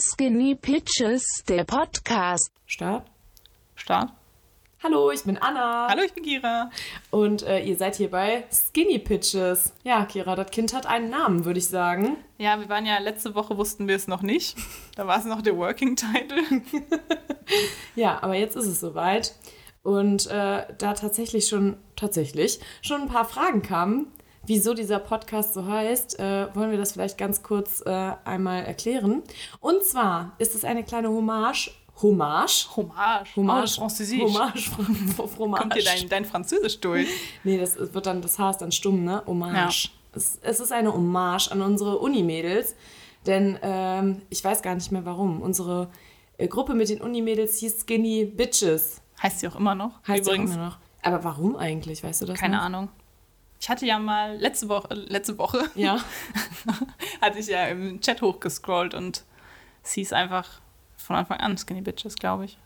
Skinny Pitches, der Podcast. Start. Start. Hallo, ich bin Anna. Hallo, ich bin Kira. Und äh, ihr seid hier bei Skinny Pitches. Ja, Kira, das Kind hat einen Namen, würde ich sagen. Ja, wir waren ja letzte Woche, wussten wir es noch nicht. Da war es noch der Working Title. Ja, aber jetzt ist es soweit. Und äh, da tatsächlich schon, tatsächlich, schon ein paar Fragen kamen, wieso dieser Podcast so heißt, äh, wollen wir das vielleicht ganz kurz äh, einmal erklären. Und zwar ist es eine kleine Hommage. Hommage? Hommage. Hommage. Oh, Französisch. Hommage. Fr- Fromage. Kommt dir dein, dein Französisch durch? Nee, das wird dann, das H ist dann stumm, ne? Hommage. Es, es ist eine Hommage an unsere Unimädels, denn ähm, ich weiß gar nicht mehr warum. Unsere äh, Gruppe mit den Unimädels hieß Skinny Bitches. Heißt sie auch immer noch. Heißt sie auch übrigens. immer noch. Aber warum eigentlich, weißt du das Keine noch? Ahnung. Ich hatte ja mal letzte Woche, äh, letzte Woche Ja, hatte ich ja im Chat hochgescrollt und es hieß einfach von Anfang an Skinny Bitches, glaube ich.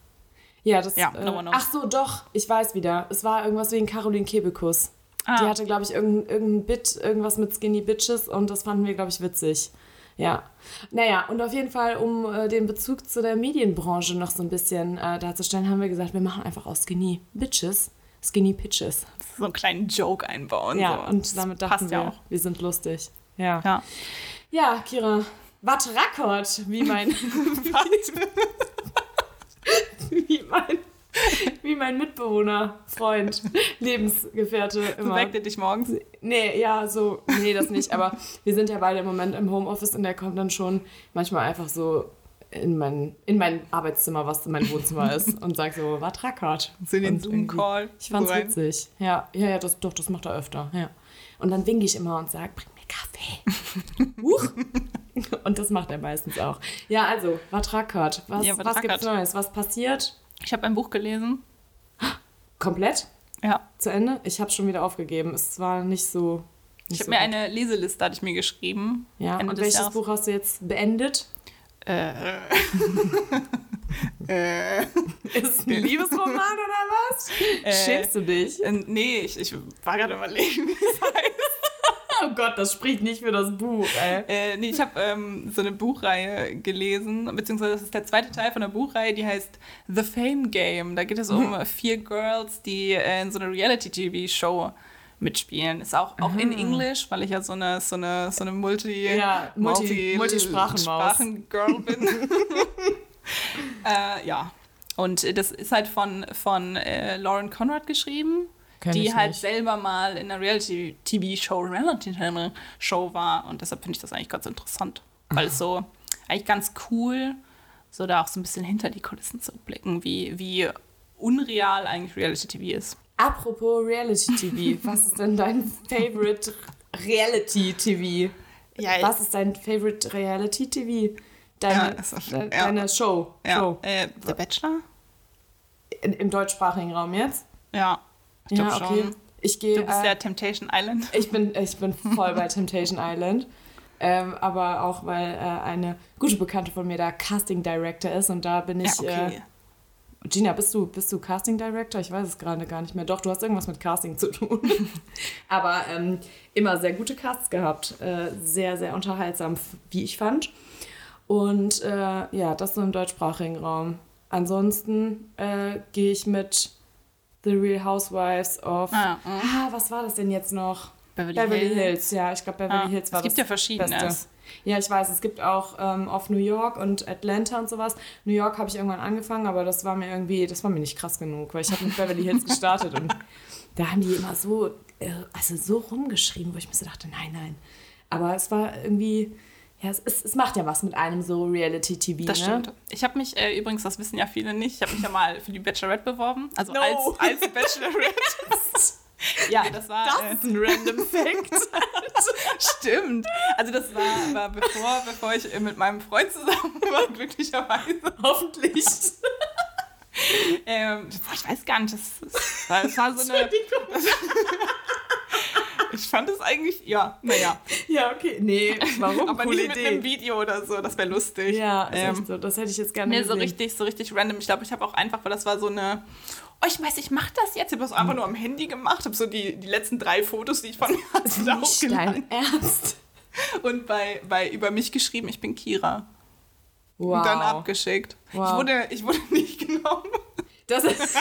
ja, das. Ja, äh, no ach so, doch, ich weiß wieder. Es war irgendwas wegen Caroline Kebekus. Ah. Die hatte, glaube ich, irgendein, irgendein Bit, irgendwas mit Skinny Bitches und das fanden wir, glaube ich, witzig. Ja. Naja, und auf jeden Fall, um äh, den Bezug zu der Medienbranche noch so ein bisschen äh, darzustellen, haben wir gesagt, wir machen einfach aus Skinny Bitches Skinny Pitches. So einen kleinen Joke einbauen. Ja, so. und Das damit dachten wir, ja auch. wir sind lustig. Ja. Ja. Ja, Kira, wat rackert, wie mein, wie mein, wie mein Mitbewohner, Freund, Lebensgefährte immer. Weckt er dich morgens? Nee, ja, so, nee, das nicht. Aber wir sind ja beide im Moment im Homeoffice und der kommt dann schon manchmal einfach so in mein, in mein Arbeitszimmer, was mein Wohnzimmer ist, und sagt so, was rackert. So in den Zoom-Call. Ich fand's rein. witzig. Ja, ja, ja, das, doch, das macht er öfter. Ja. Und dann winke ich immer und sage, bring mir Kaffee. Huch. Und das macht er meistens auch. Ja, also, was rackert? Was, Ja, was gibt's? Neues? Was passiert? Ich habe ein Buch gelesen. Komplett? Ja. Zu Ende? Ich habe schon wieder aufgegeben. Es war nicht so. Nicht Ich habe so mir gut. eine Leseliste hatte ich mir geschrieben. Ja, Ende und welches. Buch hast du jetzt beendet? Äh, äh, Ist es ein Liebesroman oder was? Äh, Schämst du dich? äh, nee, ich, ich war gerade überlegen, wie es heißt. Oh Gott, das spricht nicht für das Buch. Äh, nee, ich habe ähm, so eine Buchreihe gelesen, beziehungsweise das ist der zweite Teil von der Buchreihe, die heißt The Fame Game. Da geht es um Mhm. vier Girls, die äh, in so einer Reality-TV-Show mitspielen. Ist auch, auch in Englisch, weil ich ja so eine, so eine, so eine Multi, Ja, Multi- Multisprachenmaus. Sprachen-Girl bin. äh, ja. Und das ist halt von, von äh, Lauren Conrad geschrieben, Kenn die halt nicht. selber mal in einer Reality-TV-Show, Reality-Show war. Und deshalb finde ich das eigentlich ganz interessant. Weil es so eigentlich ganz cool, so da auch so ein bisschen hinter die Kulissen zu blicken, wie, wie unreal eigentlich Reality-TV ist. Apropos Reality TV, was ist denn dein Favorite Reality TV? Ja, Was ist dein Favorite Reality TV? Deine, Ja, ist auch- de- ja. deine Show. Show. äh, The Bachelor? In, Im deutschsprachigen Raum jetzt? Ja, ich ja, okay. schon. Ich gehe. Du bist äh, ja Temptation Island. Ich bin, ich bin voll bei Temptation Island. Ähm, aber auch, weil äh, eine gute Bekannte von mir da Casting Director ist und da bin ich. ja, okay. Gina, bist du, bist du Casting Director? Ich weiß es gerade gar nicht mehr. Doch, du hast irgendwas mit Casting zu tun. aber ähm, immer sehr gute Casts gehabt. Äh, sehr, sehr unterhaltsam, wie ich fand. Und äh, ja, das so im deutschsprachigen Raum. Ansonsten äh, gehe ich mit The Real Housewives of. Ah, ah. Ah, was war das denn jetzt noch? Beverly, Beverly Hills. Hills, ja, ich glaube Beverly Ah, Hills war es gibt das ja Verschiedenes. Ja, ich weiß, es gibt auch ähm, auf New York und Atlanta und sowas. New York habe ich irgendwann angefangen, aber das war mir irgendwie, das war mir nicht krass genug, weil ich habe mit Beverly Hills gestartet und da haben die immer so, äh, also so rumgeschrieben, wo ich mir so dachte, nein, nein. Aber es war irgendwie, ja, es, es, es macht ja was mit einem so Reality-TV, Das ne? stimmt. Ich habe mich, äh, übrigens, das wissen ja viele nicht, ich habe mich ja mal für die Bachelorette beworben. Also No. als, als Bachelorette. Ja, das war. äh, ist ein random Fact. Stimmt. Also das war, war bevor, bevor ich äh, mit meinem Freund zusammen war, glücklicherweise. Hoffentlich. Ähm, boah, ich weiß gar nicht, das, das, war, das war so eine. Ich fand es eigentlich, ja, naja. Ja, okay. Nee, warum? Aber Coole nicht mit Idee. einem Video oder so, das wäre lustig. Ja, ähm, so. Das hätte ich jetzt gerne Nee, gesehen. so richtig, so richtig random. Ich glaube, ich habe auch einfach, weil das war so eine. Oh, ich weiß, ich mache das jetzt. Ich habe das einfach nur am Handy gemacht, habe so die, die letzten drei Fotos, die ich von mir hatte, hochgeladen. dein Ernst. Und bei, bei über mich geschrieben, ich bin Kira. Wow. und dann abgeschickt. Wow. Ich, wurde, ich wurde nicht genommen. Das ist.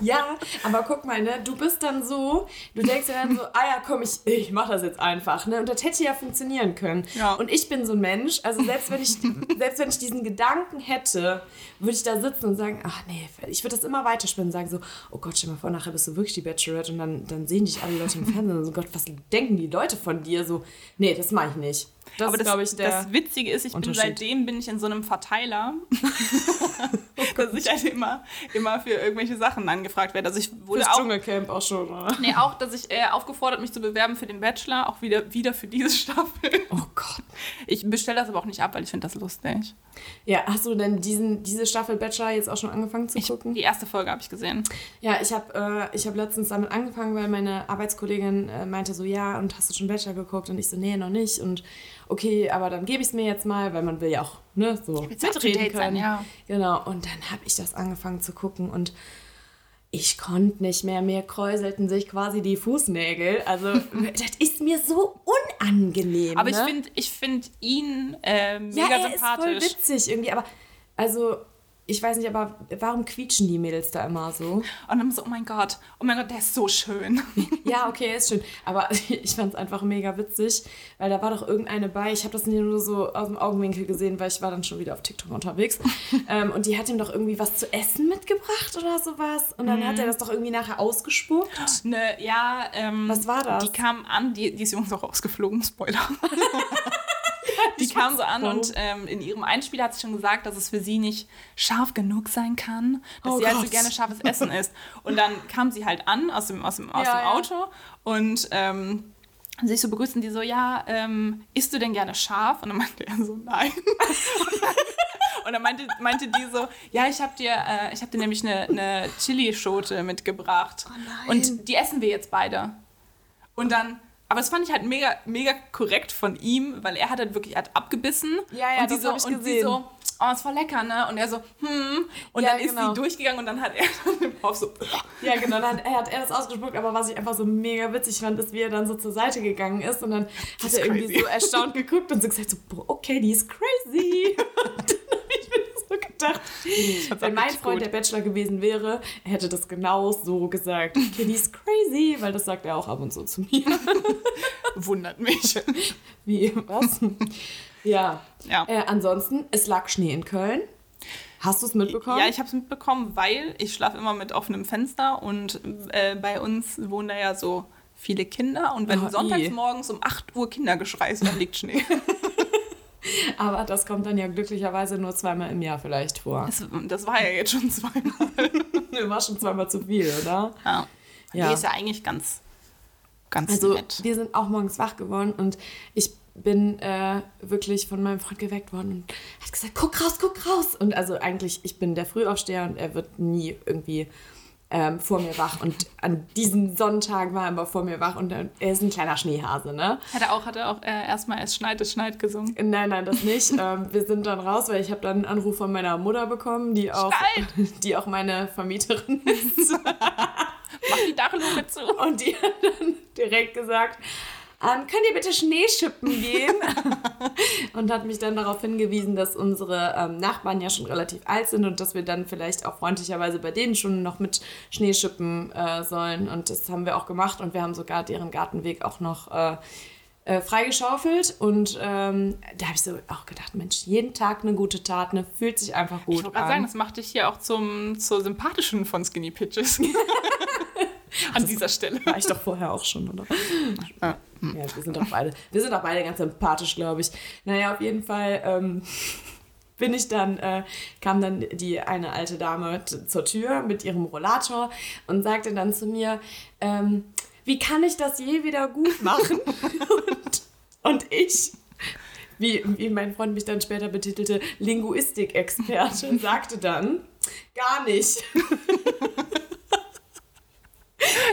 Ja, aber guck mal, ne, du bist dann so, du denkst dir dann so, ah ja, komm, ich, ich mach das jetzt einfach, ne? Und das hätte ja funktionieren können. Ja. Und ich bin so ein Mensch, also selbst wenn ich, selbst wenn ich diesen Gedanken hätte, würde ich da sitzen und sagen, ach nee, ich würde das immer weiterspinnen und sagen so, oh Gott, stell mal vor, nachher bist du wirklich die Bachelorette und dann, dann sehen dich alle Leute im Fernsehen und so, Gott, was denken die Leute von dir? So, nee, das mache ich nicht. Das Aber ist, glaube ich, der. das Witzige ist, ich bin seitdem bin ich in so einem Verteiler, dass ich halt immer, immer für irgendwelche Sachen angefragt werde. Also ich wurde Fürs auch, Dschungelcamp auch schon, oder? nee, auch, dass ich äh, aufgefordert mich zu bewerben für den Bachelor, auch wieder, wieder für diese Staffel. Oh Gott. Ich bestelle das aber auch nicht ab, weil ich finde das lustig. Ja, hast du denn diesen, diese Staffel Bachelor jetzt auch schon angefangen zu gucken? Die erste Folge habe ich gesehen. Ja, ich habe äh, ich hab letztens damit angefangen, weil meine Arbeitskollegin äh, meinte so, ja, und hast du schon Bachelor geguckt? Und ich so, nee, noch nicht. Und okay, aber dann gebe ich es mir jetzt mal, weil man will ja auch, ne, so to date sein, ja. Genau, und dann habe ich das angefangen zu gucken und ich konnte nicht mehr, mir kräuselten sich quasi die Fußnägel. Also, das ist mir so unangenehm. Aber ich ne? finde ich find ihn äh, mega ja, er ist voll sympathisch. witzig irgendwie, aber also ich weiß nicht, aber warum quietschen die Mädels da immer so? Und dann so, oh mein Gott, oh mein Gott, der ist so schön. Ja, okay, ist schön. Aber ich fand es einfach mega witzig, weil da war doch irgendeine bei. Ich habe das nur so aus dem Augenwinkel gesehen, weil ich war dann schon wieder auf TikTok unterwegs. ähm, und die hat ihm doch irgendwie was zu essen mitgebracht oder sowas. Und dann Mhm. hat er das doch irgendwie nachher ausgespuckt. Ne, ja, ähm, Was war das? Die kam an, die, die ist übrigens auch ausgeflogen, Spoiler. die kam so an und ähm, in ihrem Einspieler hat sie schon gesagt, dass es für sie nicht scharf genug sein kann, dass Oh sie halt so Gott. gerne scharfes Essen isst. Und dann kam sie halt an aus dem, aus dem, aus Ja, dem ja. Auto und ähm, sich so begrüßen die so, ja, ähm, isst du denn gerne scharf? Und dann meinte er so, nein. Und dann meinte, meinte die so, ja, ich habe dir, äh, ich hab dir nämlich eine, eine Chilischote mitgebracht. nein. Und die essen wir jetzt beide. Und dann, aber das fand ich halt mega, mega korrekt von ihm, weil er hat halt wirklich hat abgebissen. Ja, ja, und das sie so, hab ich und sie gesehen. so, oh, ist voll lecker, ne? Und er so, hm. Und Ja, dann ist genau. sie durchgegangen und dann hat er dann im Kopf so, Ja, genau, dann hat er das ausgespuckt, aber was ich einfach so mega witzig fand, ist, wie er dann so zur Seite gegangen ist und dann hat ist er irgendwie so erstaunt geguckt und so gesagt so, boah, okay, die ist crazy. Und dann habe ich mir gedacht, wenn mein Freund gut. der Bachelor gewesen wäre, er hätte das genau so gesagt, ist crazy, weil das sagt er auch ab und zu zu mir. wundert mich. Wie, was? Ja. Ja. Äh, ansonsten, es lag Schnee in Köln. Hast du es mitbekommen? Ja, ich habe es mitbekommen, weil ich schlafe immer mit offenem Fenster und äh, bei uns wohnen da ja so viele Kinder und wenn Oh, sonntags morgens um 8 Uhr Kindergeschrei ist, dann liegt Schnee. Aber das kommt dann ja glücklicherweise nur zweimal im Jahr vielleicht vor. Das, das war ja jetzt schon zweimal. War schon zweimal zu viel, oder? Ja. Ja. Die ist ja eigentlich ganz, ganz Also nett. wir sind auch morgens wach geworden und ich bin äh, wirklich von meinem Freund geweckt worden und hat gesagt, guck raus, guck raus. Und also eigentlich, ich bin der Frühaufsteher und er wird nie irgendwie ähm, vor mir wach. Und an diesen Sonntag war er immer vor mir wach und er ist ein kleiner Schneehase, ne? Hat er auch, hat er auch äh, erstmal es schneit, es schneit gesungen. Nein, nein, das nicht. ähm, wir sind dann raus, weil ich habe dann einen Anruf von meiner Mutter bekommen, die auch, die auch meine Vermieterin ist. Mach die Dachluke zu. Und die hat dann direkt gesagt, ähm, könnt ihr bitte Schnee schippen gehen? und hat mich dann darauf hingewiesen, dass unsere ähm, Nachbarn ja schon relativ alt sind und dass wir dann vielleicht auch freundlicherweise bei denen schon noch mit Schnee schippen äh, sollen. Und das haben wir auch gemacht und wir haben sogar deren Gartenweg auch noch äh, äh, freigeschaufelt. Und ähm, da habe ich so auch gedacht, Mensch, jeden Tag eine gute Tat, ne, fühlt sich einfach gut Ich wollte gerade an. sagen, das macht dich hier auch zum, zur sympathischen von Skinny Pitches. An dieser Stelle. War ich doch vorher auch schon, oder? Ja. Ja, wir sind doch beide, wir sind doch beide ganz sympathisch, glaube ich. Naja, auf jeden Fall ähm, bin ich dann, äh, kam dann die eine alte Dame zur Tür mit ihrem Rollator und sagte dann zu mir, ähm, wie kann ich das je wieder gut machen? und, und ich, wie, wie mein Freund mich dann später betitelte, Linguistikexperte, sagte dann, gar nicht.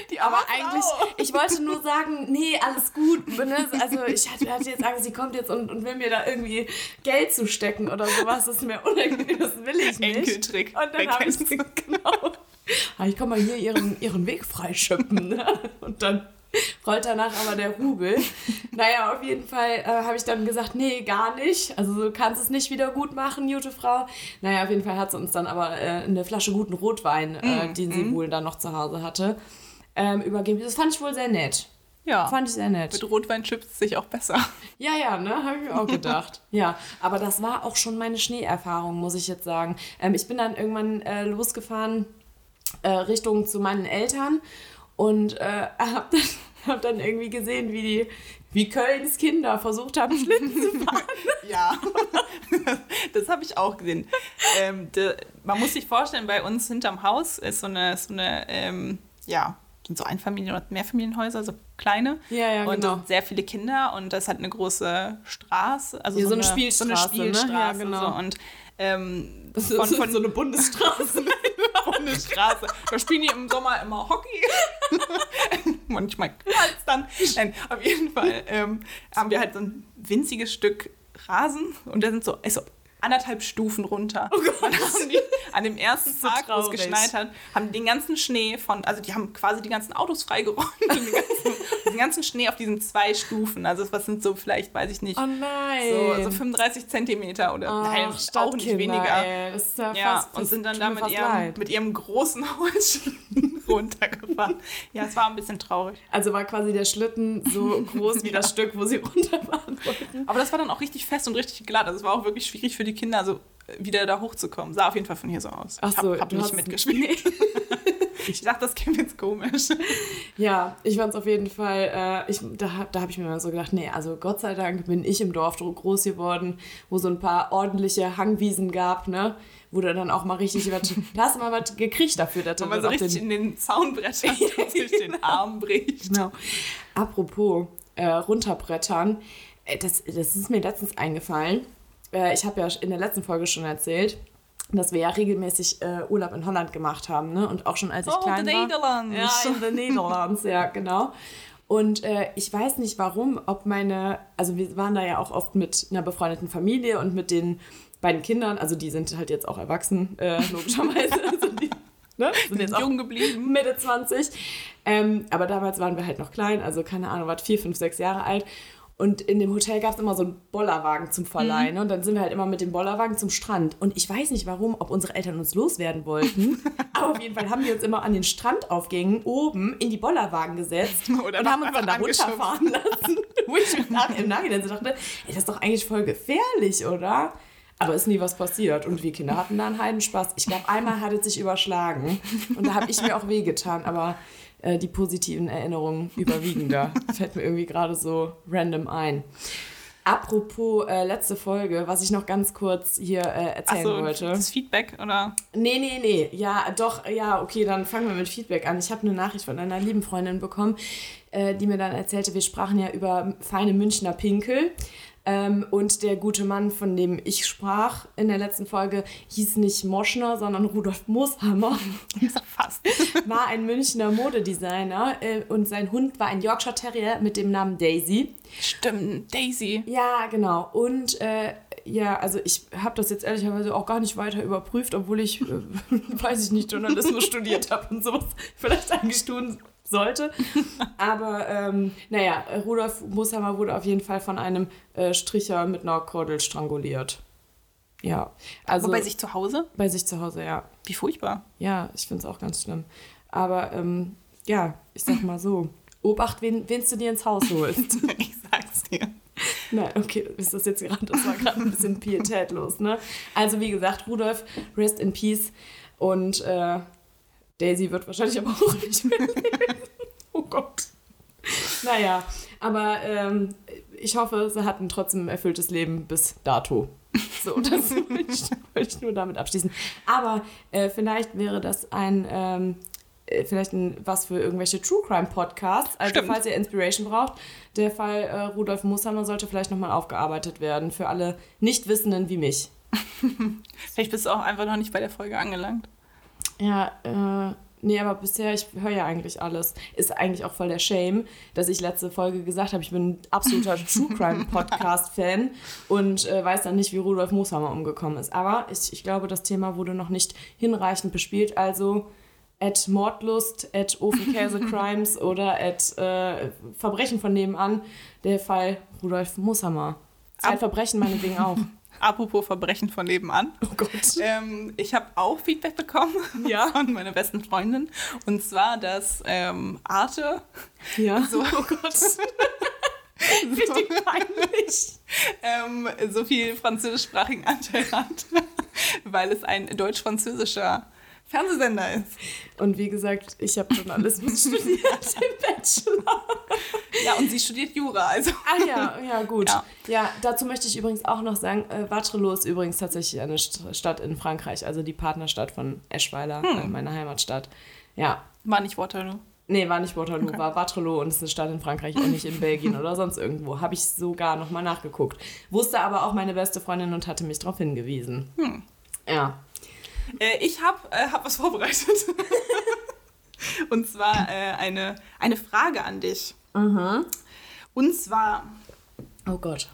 Die Aber eigentlich, ich wollte nur sagen, nee, alles gut. Ne? Also ich hatte, hatte jetzt Angst, sie kommt jetzt und, und will mir da irgendwie Geld zustecken oder sowas. Das ist mir unangenehm, das will ich nicht. Enkeltrick. Und dann habe ich genau. Ich kann mal hier ihren, ihren Weg freischöpfen. Ne? Und dann rollt danach aber der Rubel. Naja, auf jeden Fall äh, habe ich dann gesagt, nee, gar nicht. Also du kannst es nicht wieder gut machen, gute Frau. Naja, auf jeden Fall hat sie uns dann aber äh, eine Flasche guten Rotwein, äh, Mm, den sie wohl dann noch zu Hause hatte, ähm, übergeben. Das fand ich wohl sehr nett. Ja. Fand ich sehr nett. Mit Rotwein chipst es sich auch besser. Ja, ja, ne, habe ich mir auch gedacht. ja, aber das war auch schon meine Schneeerfahrung, muss ich jetzt sagen. Ähm, ich bin dann irgendwann äh, losgefahren äh, Richtung zu meinen Eltern und äh, habe dann, hab dann irgendwie gesehen, wie die wie Kölns Kinder versucht haben, Schlitten zu fahren. Ja, das habe ich auch gesehen. Ähm, de, man muss sich vorstellen, bei uns hinterm Haus ist so eine, so eine ähm, ja, sind so Einfamilien- oder Mehrfamilienhäuser, so kleine. Ja, ja, und genau. sehr viele Kinder und das hat eine große Straße. Also Ja, so, so eine So Spielstraße, eine ne? Spielstraße. Ja, genau. So. Und ähm, Das von, ist von so eine Bundesstraße. eine Straße. Da spielen die im Sommer immer Hockey. Manchmal knallt dann. Nein, auf jeden Fall ähm, haben wir halt so ein winziges Stück Rasen und da sind so, ist so anderthalb Stufen runter. Oh Gott. Die an dem ersten so Tag, wo es geschneit hat, haben den ganzen Schnee von, also die haben quasi die ganzen Autos freigeräumt und den ganzen, den ganzen Schnee auf diesen zwei Stufen. Also was sind so vielleicht, weiß ich nicht, Oh nein. so, so 35 Zentimeter oder nein, Ach, auch nicht weniger. Ey. Ja, Ja, fast, und sind dann da mit ihrem, mit ihrem großen Holzschlitten runtergefahren. Ja, es war ein bisschen traurig. Also war quasi der Schlitten so groß wie das Stück, wo sie runterfahren wollten. Aber das war dann auch richtig fest und richtig glatt. Also es war auch wirklich schwierig für die Kinder, also wieder da hochzukommen. Sah auf jeden Fall von hier so aus. Ach ich hab, so, hab nicht mitgespielt. Ich dachte, das käme jetzt komisch. Ja, ich fand es auf jeden Fall, äh, ich, da, da habe ich mir mal so gedacht, nee, also Gott sei Dank bin ich im Dorf groß geworden, wo so ein paar ordentliche Hangwiesen gab, ne? Wo du dann auch mal richtig, was, da hast du mal was gekriegt dafür, dass du man dann so richtig den, in den Zaun brettert und sich den Arm bricht. Genau. Apropos äh, runterbrettern, äh, das, das ist mir letztens eingefallen. Äh, ich habe ja in der letzten Folge schon erzählt, dass wir ja regelmäßig äh, Urlaub in Holland gemacht haben, ne? Und auch schon als ich Oh, klein the war. Netherlands. Ja, in the Netherlands, ja, genau. Und äh, ich weiß nicht warum, ob meine, also wir waren da ja auch oft mit einer befreundeten Familie und mit den beiden Kindern, also die sind halt jetzt auch erwachsen, äh, logischerweise. also die, ne? Sind jetzt auch Jung geblieben. Mitte 20. Ähm, aber damals waren wir halt noch klein, also keine Ahnung, was, vier, fünf, sechs Jahre alt. Und in dem Hotel gab es immer so einen Bollerwagen zum Verleihen. Ne? Und dann sind wir halt immer mit dem Bollerwagen zum Strand. Und ich weiß nicht warum, ob unsere Eltern uns loswerden wollten. aber auf jeden Fall haben wir uns immer an den Strandaufgängen oben in die Bollerwagen gesetzt Oder und haben uns dann da runterfahren lassen. Wo ich im Nachhinein so dachte, ey, das ist doch eigentlich voll gefährlich, oder? Aber ist nie was passiert. Und wir Kinder hatten da einen Heidenspaß. Ich glaube, einmal hat es sich überschlagen. Und da habe ich mir auch wehgetan. Aber äh, die positiven Erinnerungen überwiegen da. Fällt mir irgendwie gerade so random ein. Apropos äh, letzte Folge, was ich noch ganz kurz hier äh, erzählen Achso, wollte. das Feedback, oder? Nee, nee, nee. Ja, doch, ja, okay, dann fangen wir mit Feedback an. Ich habe eine Nachricht von einer lieben Freundin bekommen, äh, die mir dann erzählte, wir sprachen ja über feine Münchner Pinkel. Ähm, und der gute Mann, von dem ich sprach in der letzten Folge, hieß nicht Moschner, sondern Rudolf Mooshammer. Fast. War ein Münchner Modedesigner äh, und sein Hund war ein Yorkshire Terrier mit dem Namen Daisy. Stimmt, Daisy. Ja, genau. Und äh, ja, also ich habe das jetzt ehrlicherweise auch gar nicht weiter überprüft, obwohl ich, äh, weiß ich nicht, Journalismus studiert habe und sowas vielleicht eigentlich tun sollte. Aber ähm, naja, Rudolf Mooshammer wurde auf jeden Fall von einem äh, Stricher mit einer Kordel stranguliert. Ja, also Aber bei sich zu Hause? bei sich zu Hause, ja. Wie furchtbar. Ja, ich finde es auch ganz schlimm. Aber ähm, ja, ich sag mal so, Obacht, wen, wen du dir ins Haus holst. ich sag's dir. Nein, okay, ist das jetzt gerade, das war gerade ein bisschen pietätlos, ne? Also wie gesagt, Rudolf, rest in peace. Und äh, Daisy wird wahrscheinlich aber auch nicht mehr leben. Oh Gott. Naja, aber ähm, ich hoffe, sie hatten trotzdem ein erfülltes Leben bis dato. So, das wollte ich, wollte ich nur damit abschließen. Aber äh, vielleicht wäre das ein, ähm, äh, vielleicht ein, was für irgendwelche True Crime Podcasts. Also Stimmt. falls ihr Inspiration braucht, der Fall äh, Rudolf Mooshammer sollte vielleicht nochmal aufgearbeitet werden für alle Nichtwissenden wie mich. Vielleicht bist du auch einfach noch nicht bei der Folge angelangt. Ja, äh, nee, aber bisher, ich höre ja eigentlich alles. Ist eigentlich auch voll der Shame, dass ich letzte Folge gesagt habe, ich bin ein absoluter True Crime Podcast-Fan und äh, weiß dann nicht, wie Rudolf Mooshammer umgekommen ist. Aber ich, ich glaube, das Thema wurde noch nicht hinreichend bespielt, also at Mordlust, at Ofenkäse-Crimes oder at äh, Verbrechen von nebenan. Der Fall Rudolf Mushammer. Zeitverbrechen meinetwegen auch. Apropos Verbrechen von nebenan. Oh Gott. Ähm, ich habe auch Feedback bekommen Ja. von meiner besten Freundin. Und zwar, dass ähm, Arte Ja. so, Oh Gott. Richtig peinlich. ähm, so viel französischsprachigen Anteil hat, weil es ein deutsch-französischer Fernsehsender ist. Und wie gesagt, ich habe Journalismus studiert im Bachelor. Ja, und sie studiert Jura, also. Ah ja, ja, gut. Ja. Ja. dazu möchte ich übrigens auch noch sagen, äh, Waterloo ist übrigens tatsächlich eine St Stadt in Frankreich, also die Partnerstadt von Eschweiler, äh, meiner Heimatstadt. Ja. War nicht Waterloo. Nee, war nicht Waterloo, war Waterloo und ist eine Stadt in Frankreich und nicht in Belgien oder sonst irgendwo. Habe ich sogar nochmal nachgeguckt. Wusste aber auch meine beste Freundin und hatte mich darauf hingewiesen. Ja. Äh, ich habe äh, hab was vorbereitet. und zwar äh, eine, eine Frage an dich. Und zwar, Oh Gott.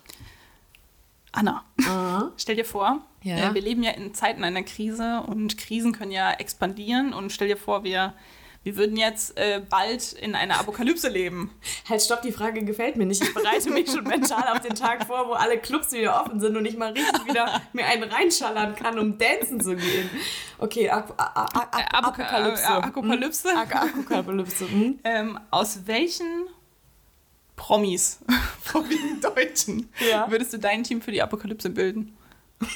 Anna, stell dir vor, Ja. äh, wir leben ja in Zeiten einer Krise und Krisen können ja expandieren. Und stell dir vor, wir, wir würden jetzt äh, bald in einer Apokalypse leben. Halt, stopp, die Frage gefällt mir nicht. Ich bereite mich schon mental auf den Tag vor, wo alle Clubs wieder offen sind und ich mal richtig wieder mir einen reinschallern kann, um dancen zu gehen. Okay, Ak A A A Apoka- Apokalypse. äh, Apokalypse. Hm? Apokalypse. Hm? Ähm, aus welchen Promis, vorwiegend Deutschen, Ja. würdest du dein Team für die Apokalypse bilden?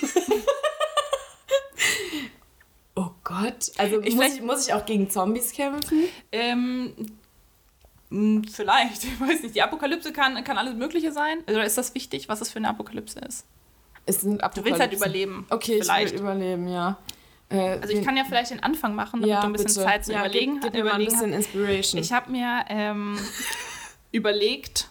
Gott. Also Ich muss, vielleicht- ich, muss ich auch gegen Zombies kämpfen? Ähm, mh, vielleicht, ich weiß nicht. Die Apokalypse kann, kann alles Mögliche sein. Oder ist das wichtig, was es für eine Apokalypse ist? Es sind Du willst halt überleben. Okay, vielleicht. ich will überleben, ja. Äh, also ich kann ja vielleicht den Anfang machen, damit ja, du ein bisschen bitte. Zeit zu ja, überlegen, gib, gib mir mal ein bisschen hast. Inspiration. Ich habe mir ähm, überlegt,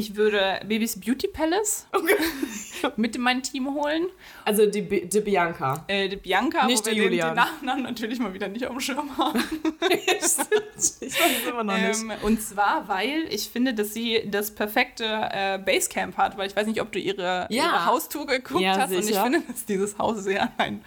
ich würde Babys Beauty Palace mit in mein Team holen. also die, die Bianca. Äh, die Bianca, Nicht wo wir die den, den Julian. Nachnamen natürlich mal wieder nicht auf dem Schirm haben. ich weiß es immer noch nicht. Ähm, und zwar, weil ich finde, dass sie das perfekte äh, Basecamp hat, weil ich weiß nicht, ob du ihre, Ja. ihre Haustour geguckt Ja, hast. Und ich sicher. finde, dass dieses Haus sehr an,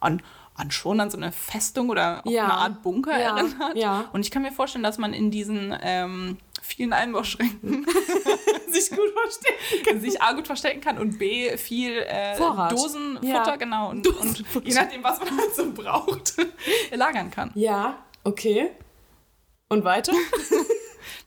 an, an schon an so eine Festung oder Ja. eine Art Bunker Ja, erinnert. ja. Und ich kann mir vorstellen, dass man in diesen ähm, vielen Einbauschränken sich gut verstehen. sich A gut verstecken kann und B viel äh. Dosenfutter, Ja. genau. Und, und je nachdem, was man halt so braucht, lagern kann. Ja, okay. Und weiter?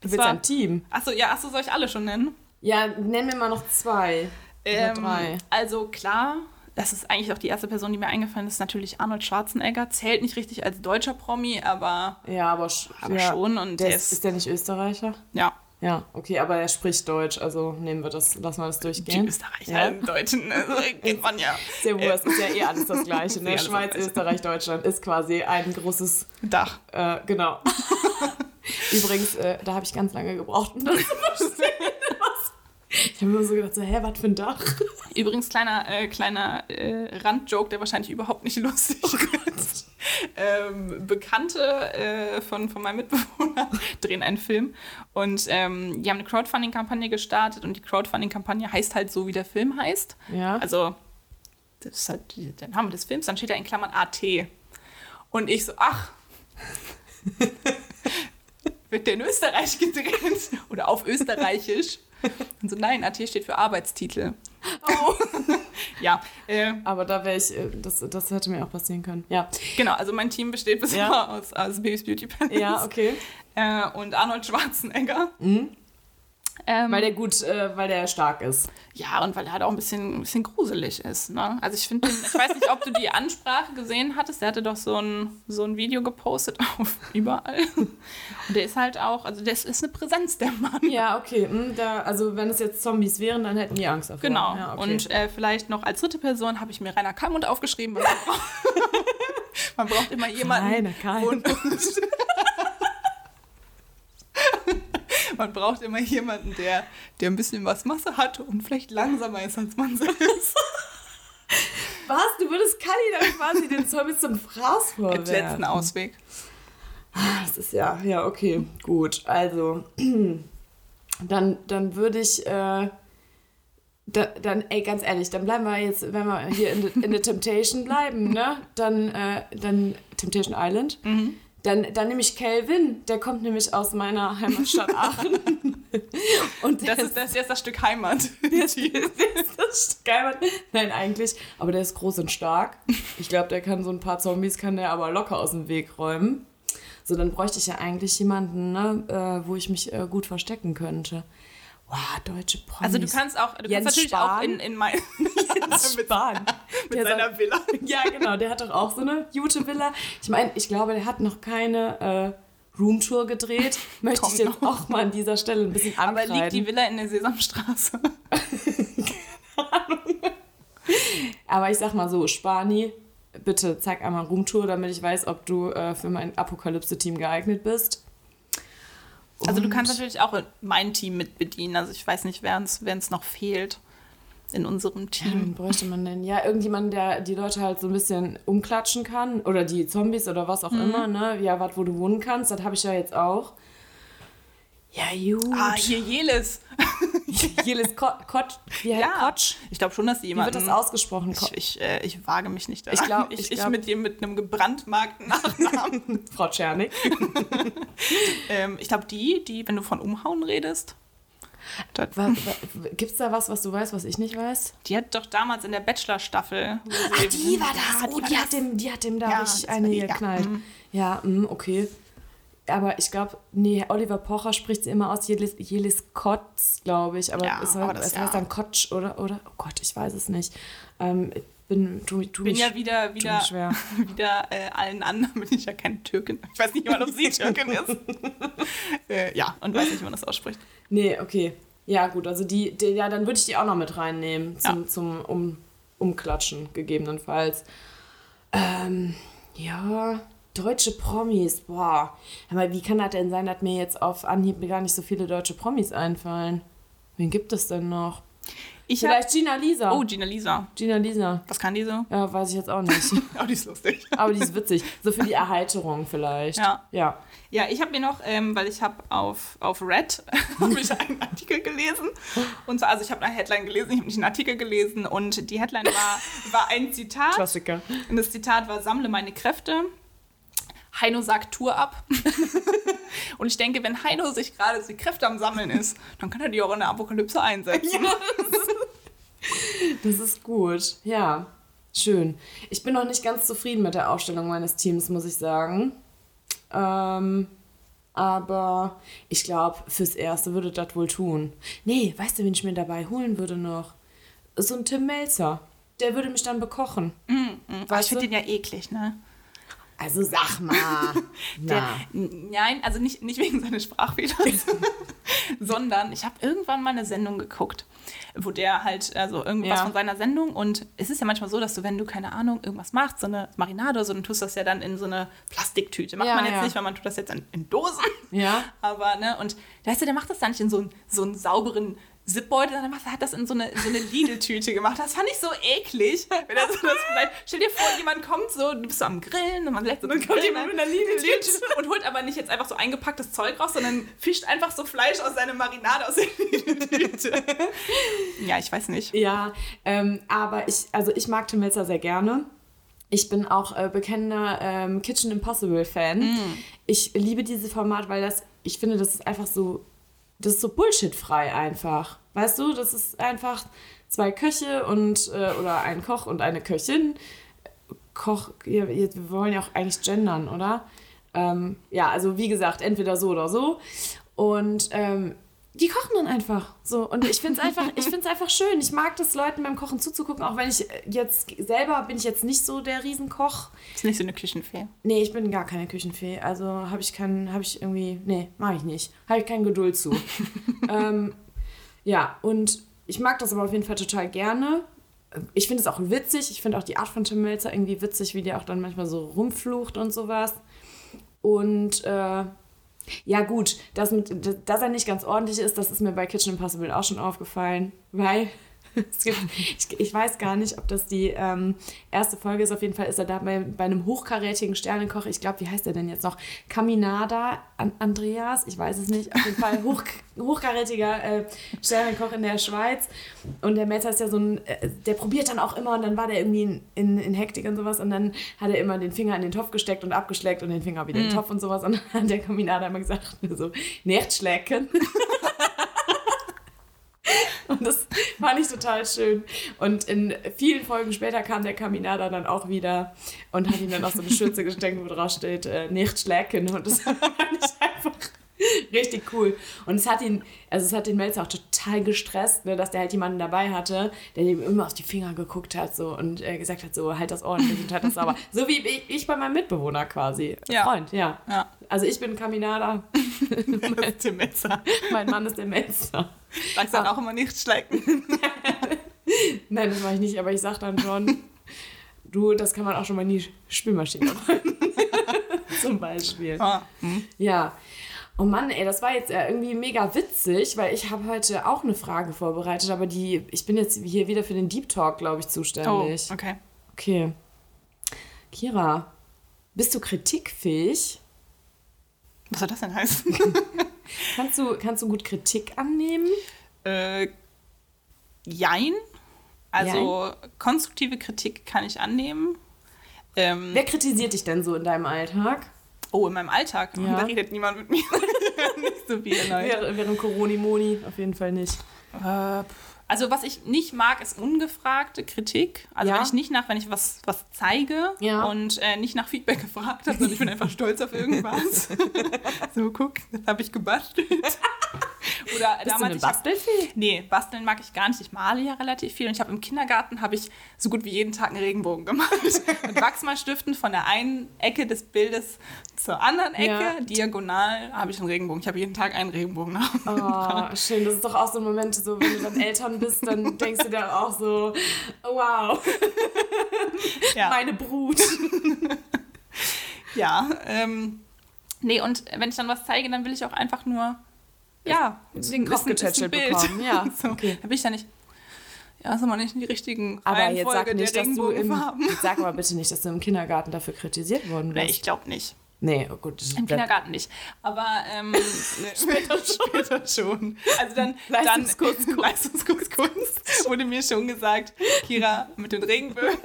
Du willst ein Team. Achso, ja, achso, soll ich alle schon nennen? Ja, nenn mir mal noch zwei. Ähm, drei. Also klar, das ist eigentlich auch die erste Person, die mir eingefallen ist, natürlich Arnold Schwarzenegger. Zählt nicht richtig als deutscher Promi, aber Ja, aber, sch- Aber ja, schon und der ist, ist- der nicht Österreicher? ja, Ja, okay, aber er spricht Deutsch, also nehmen wir das, lassen wir das die durchgehen. Österreicher, Ja. im Deutschen, also, kennt man ja. Sehr wohl, es ist ja eh alles das Gleiche. Eh Ne? das Schweiz, Gleiche. Österreich, Deutschland ist quasi ein großes, Dach. äh, genau. Übrigens, äh, da habe ich ganz lange gebraucht, um das zu verstehen. Ich habe mir so gedacht, so, hä, was für ein Dach? Übrigens, kleiner, äh, kleiner äh, Randjoke, der wahrscheinlich überhaupt nicht lustig ist. Ähm, Bekannte äh, von, von meinem Mitbewohner drehen einen Film und ähm, die haben eine Crowdfunding-Kampagne gestartet und die Crowdfunding-Kampagne heißt halt so, wie der Film heißt. Ja. Also, das ist halt der Name des Films, dann steht da in Klammern AT. Und ich so, ach, wird der in Österreich gedreht oder auf Österreichisch? Und so, nein, AT steht für Arbeitstitel. Oh. Ja, äh, Aber da wäre ich, äh, das, das hätte mir auch passieren können. Ja. genau, also mein Team besteht bisher Ja. aus, aus Babys Beauty Palace Ja, okay. äh, und Arnold Schwarzenegger. Mhm. Ähm, Weil der gut, äh, weil der stark ist. Ja, und weil er halt auch ein bisschen, ein bisschen gruselig ist. Ne? Also ich finde, ich weiß nicht, ob du die Ansprache gesehen hattest. Der hatte doch so ein, so ein Video gepostet auf überall. Und der ist halt auch, also das ist eine Präsenz, der Mann. Ja, okay. hm, Da, also wenn es jetzt Zombies wären, dann hätten die Angst davor. Genau. Ja, okay. Und äh, vielleicht noch als dritte Person habe ich mir Rainer Kallmund aufgeschrieben. Man braucht, man braucht immer jemanden. Rainer Kallmund. Man braucht immer jemanden, der, der ein bisschen was Masse hat und vielleicht langsamer ist als man selbst. Was? Du würdest Kali dann quasi den Zombies zum Fraß Als letzten vorwerfen? Ausweg. Das ist ja, ja, okay, gut. Also, dann, dann würde ich, äh, da, dann, ey, ganz ehrlich, dann bleiben wir jetzt, wenn wir hier in the, in the Temptation bleiben, ne? Dann, äh, dann Temptation Island. Dann, dann nehme ich Kelvin, der kommt nämlich aus meiner Heimatstadt Aachen. Und Das ist, das ist das Stück Heimat. der ist das Geil. Nein, eigentlich. Aber der ist groß und stark. Ich glaube, der kann so ein paar Zombies, kann der aber locker aus dem Weg räumen. So, dann bräuchte ich ja eigentlich jemanden, ne, äh, wo ich mich äh, gut verstecken könnte. Wow, deutsche Promis. Also du kannst auch, du Jens kannst natürlich Spahn. auch in, in mein, Jens Spahn. mit Der seiner Villa. Ja, genau, der hat doch auch so eine gute Villa. Ich meine, ich glaube, der hat noch keine äh, Roomtour gedreht. Möchte ich Kommt jetzt noch. auch mal an dieser Stelle ein bisschen Aber ankreiden. liegt die Villa in der Sesamstraße? Aber ich sag mal so, Spani, bitte zeig einmal Roomtour, damit ich weiß, ob du äh, für mein Apokalypse-Team geeignet bist. Also du kannst natürlich auch mein Team mit bedienen. Also ich weiß nicht, wer es noch fehlt in unserem Team. bräuchte man denn? Ja, irgendjemanden, der die Leute halt so ein bisschen umklatschen kann. Oder die Zombies oder was auch Mhm. immer, ne? Ja, was, wo du wohnen kannst, das habe ich ja jetzt auch. Ja, gut. Ah, hier Jelis. Jelis Ko Kotsch. Wie heißt Ja, Kotsch? ich glaube schon, dass Wie jemand. wird das ausgesprochen? Ich, ich, äh, ich wage mich nicht daran. Ich glaub- ich, ich ich glaub- mit dir mit einem gebrandmarkten Nachnamen. Frau Czernik. ähm, ich glaube, die, die, wenn du von Umhauen redest, Gibt es da was, was du weißt, was ich nicht weiß? die hat doch damals in der Bachelor-Staffel. Ach, die war das. Ja, oh, die, hat dem, die hat dem da Ja, richtig eine die, ja. geknallt. Ja, mm, okay. Aber ich glaube, nee, Oliver Pocher spricht sie immer aus Jelis, Jelis Kotz, glaube ich. Aber Ja, es, aber heißt, das es ja. heißt dann Kotsch oder, oder? Oh Gott, ich weiß es nicht. Ähm, ich bin, tu, tu bin mich, ja wieder, wieder, schwer. wieder äh, allen anderen, bin ich ja keine Türkin. Ich weiß nicht mal, ob sie Türkin ist. äh, ja, und weiß nicht, wie man das ausspricht. Nee, okay. Ja, gut, also die, die ja, dann würde ich die auch noch mit reinnehmen zum, Ja. zum um, Umklatschen, gegebenenfalls. Ähm, ja, deutsche Promis, boah. Aber wie kann das denn sein, dass mir jetzt auf Anhieb gar nicht so viele deutsche Promis einfallen? Wen gibt es denn noch? Ich hab, Vielleicht Gina Lisa. oh, Gina Lisa. Gina Lisa. Was kann die so? Ja, weiß ich jetzt auch nicht. Oh, die ist lustig. Aber die ist witzig. So für die Erheiterung vielleicht. Ja. Ja. Ja, ich habe mir noch, ähm, weil ich habe auf, auf Red hab ich einen Artikel gelesen. Und zwar, also ich habe eine Headline gelesen, ich habe nicht einen Artikel gelesen. Und die Headline war, war ein Zitat. Klassiker. Und das Zitat war, sammle meine Kräfte. Heino sagt Tour ab. und ich denke, wenn Heino sich gerade die Kräfte am Sammeln ist, dann kann er die auch in der Apokalypse einsetzen. Das ist gut. Ja, schön. Ich bin noch nicht ganz zufrieden mit der Aufstellung meines Teams, muss ich sagen. Ähm, aber ich glaube, fürs Erste würde das wohl tun. Nee, weißt du, wen ich mir dabei holen würde noch? So ein Tim Melzer. Der würde mich dann bekochen. Aber ich finde den ja eklig, ne? Also sag mal. Der, Nein, also nicht, nicht wegen seines Sprachfehlers, sondern ich habe irgendwann mal eine Sendung geguckt, wo der halt, also irgendwas Ja. von seiner Sendung und es ist ja manchmal so, dass du, wenn du, keine Ahnung, irgendwas machst, so eine Marinade oder so, dann tust du das ja dann in so eine Plastiktüte. Macht Ja, man jetzt ja. nicht, weil man tut das jetzt in, in Dosen. Ja. Aber, ne, und weißt du, der macht das dann nicht in so, einen- so einen sauberen Zipbeutel, macht, hat das in so eine, so eine Lidl-Tüte gemacht. Das fand ich so eklig. Wenn er so das vielleicht, stell dir vor, jemand kommt so, du bist so am Grillen und man lässt so Dann kommt jemand mit einer Lidl-Tüte. und holt aber nicht jetzt einfach so eingepacktes Zeug raus, sondern fischt einfach so Fleisch aus seiner Marinade aus der Lidl-Tüte. ja, ich weiß nicht. Ja, ähm, aber ich, also ich mag Tim Melzer sehr gerne. Ich bin auch äh, bekennender ähm, Kitchen Impossible Fan. Ich liebe dieses Format, weil das, ich finde, das ist einfach so, das ist so bullshitfrei einfach. Weißt du, das ist einfach zwei Köche und äh, oder ein Koch und eine Köchin. Koch, ja, wir wollen ja auch eigentlich gendern, oder? Ähm, ja, also wie gesagt, entweder so oder so. Und ähm, die kochen dann einfach so. Und ich finde es einfach, ich find's einfach schön. Ich mag das, Leuten beim Kochen zuzugucken, auch wenn ich äh, jetzt selber bin ich jetzt nicht so der Riesenkoch. Ist nicht so eine Küchenfee. Nee, ich bin gar keine Küchenfee. Also habe ich keinen, habe ich irgendwie, nee, mache ich nicht. Habe ich keine Geduld zu. ähm, ja, und ich mag das aber auf jeden Fall total gerne. Ich finde es auch witzig. Ich finde auch die Art von Tim Melzer irgendwie witzig, wie der auch dann manchmal so rumflucht und sowas. Und äh, ja, gut, dass, mit, dass er nicht ganz ordentlich ist, das ist mir bei Kitchen Impossible auch schon aufgefallen, weil gibt, ich, ich weiß gar nicht, ob das die ähm, erste Folge ist. Auf jeden Fall ist er da bei, bei einem hochkarätigen Sternekoch. Ich glaube, wie heißt er denn jetzt noch? Caminada An Andreas? Ich weiß es nicht. Auf jeden Fall hoch, hochkarätiger äh, Sternekoch in der Schweiz. Und der Melzer ist ja so ein, äh, der probiert dann auch immer und dann war der irgendwie in, in, in Hektik und sowas und dann hat er immer den Finger in den Topf gesteckt und abgeschleckt und den Finger wieder in den Topf und sowas. Und dann hat der Caminada immer gesagt, so, nicht schlecken. Und das fand ich total schön. Und in vielen Folgen später kam der Caminada dann auch wieder und hat ihm dann auch so eine Schürze gesteckt, wo drauf steht, äh, nicht schlecken. Und das fand ich einfach richtig cool. Und es hat ihn, also es hat den Melzer auch total gestresst, ne, dass der halt jemanden dabei hatte, der ihm immer auf die Finger geguckt hat so und äh, gesagt hat, so halt das ordentlich und halt das sauber. So wie ich, ich bei meinem Mitbewohner quasi. Ja. Freund, ja. Ja. Also ich bin ist der Messer. mein Mann ist der Melzer. Sagst dann auch immer nicht schlecken. Nein, das mache ich nicht, aber ich sag dann schon, du, das kann man auch schon mal in die Spülmaschine machen. Zum Beispiel. Ah. Hm. Ja. Oh Mann, ey, das war jetzt äh, irgendwie mega witzig, weil ich habe heute auch eine Frage vorbereitet, aber die, ich bin jetzt hier wieder für den Deep Talk, glaube ich, Oh, zuständig. okay. Okay. Kira, bist du kritikfähig? Was soll das denn heißen? Kannst du, kannst du gut Kritik annehmen? äh, jein. Also konstruktive Kritik kann ich annehmen. Ähm, Wer kritisiert dich denn so in deinem Alltag? Oh, in meinem Alltag. Ja. Da redet niemand mit mir. Nicht so Leute. Während, während Coroni-Moni auf jeden Fall nicht. Äh, Also was ich nicht mag, ist ungefragte Kritik. Also Ja. wenn ich nicht nach, wenn ich was, was zeige Ja. und äh, nicht nach Feedback gefragt habe, sondern ich bin einfach stolz auf irgendwas. so, guck, das habe ich gebastelt. Oder Bist du eine Bastelfee? Nee, basteln mag ich gar nicht. Ich male ja relativ viel und ich habe im Kindergarten habe ich so gut wie jeden Tag einen Regenbogen gemacht. Mit Wachsmalstiften von der einen Ecke des Bildes zur anderen Ecke, Ja. diagonal, habe ich einen Regenbogen. Ich habe jeden Tag einen Regenbogen. Oh, schön. Das ist doch auch so ein Moment, so wenn du dann Eltern bist, dann denkst du dir auch so, wow, ja. meine Brut. Ja, ähm, nee, und wenn ich dann was zeige, dann will ich auch einfach nur, ja, Den Kopf getätschelt bekommen. Ja, so, okay. Da ich dann nicht, ja, ist aber nicht in die richtigen Aber jetzt sag nicht, der dass du im, jetzt sag aber bitte nicht, dass du im Kindergarten dafür kritisiert worden Nee, bist. ich glaube nicht. Nee, oh gut. Im Kindergarten nicht. Aber ähm, nee, später, später schon. Also dann, Leistungskurs dann Leistungskurs Kunst wurde mir schon gesagt, Kira, mit den Regenbögen,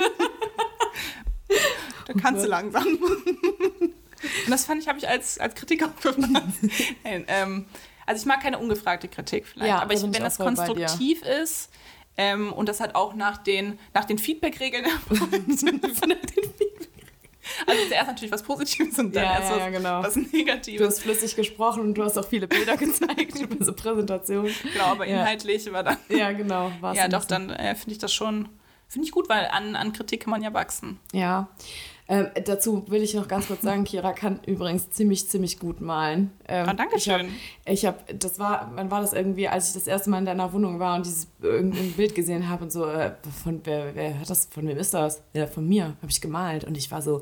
da kannst du langsam. Und das fand ich, habe ich als, als Kritik aufgefasst. Nein, ähm, also ich mag keine ungefragte Kritik vielleicht, Ja, aber ich, ich wenn auch das konstruktiv ist ähm, und das hat auch nach den, nach den Feedback-Regeln. Also zuerst natürlich was Positives und dann Ja, erst ja, was, ja, genau. was Du Negatives. hast flüssig gesprochen und du hast auch viele Bilder gezeigt über so Präsentationen. Genau, aber Ja. inhaltlich war dann. Ja, genau. Ja, doch, dann äh, finde ich das schon. Finde ich gut, weil an, an Kritik kann man ja wachsen. Ja. Ähm, dazu will ich noch ganz kurz sagen, Kira kann übrigens ziemlich, ziemlich gut malen. Ähm, Ah, danke hab- schön. Ich habe, das war, wann war das irgendwie, als ich das erste Mal in deiner Wohnung war und dieses irgendein Bild gesehen habe und so, äh, von wer, wer hat das, von wem ist das? Ja, von mir, habe ich gemalt und ich war so,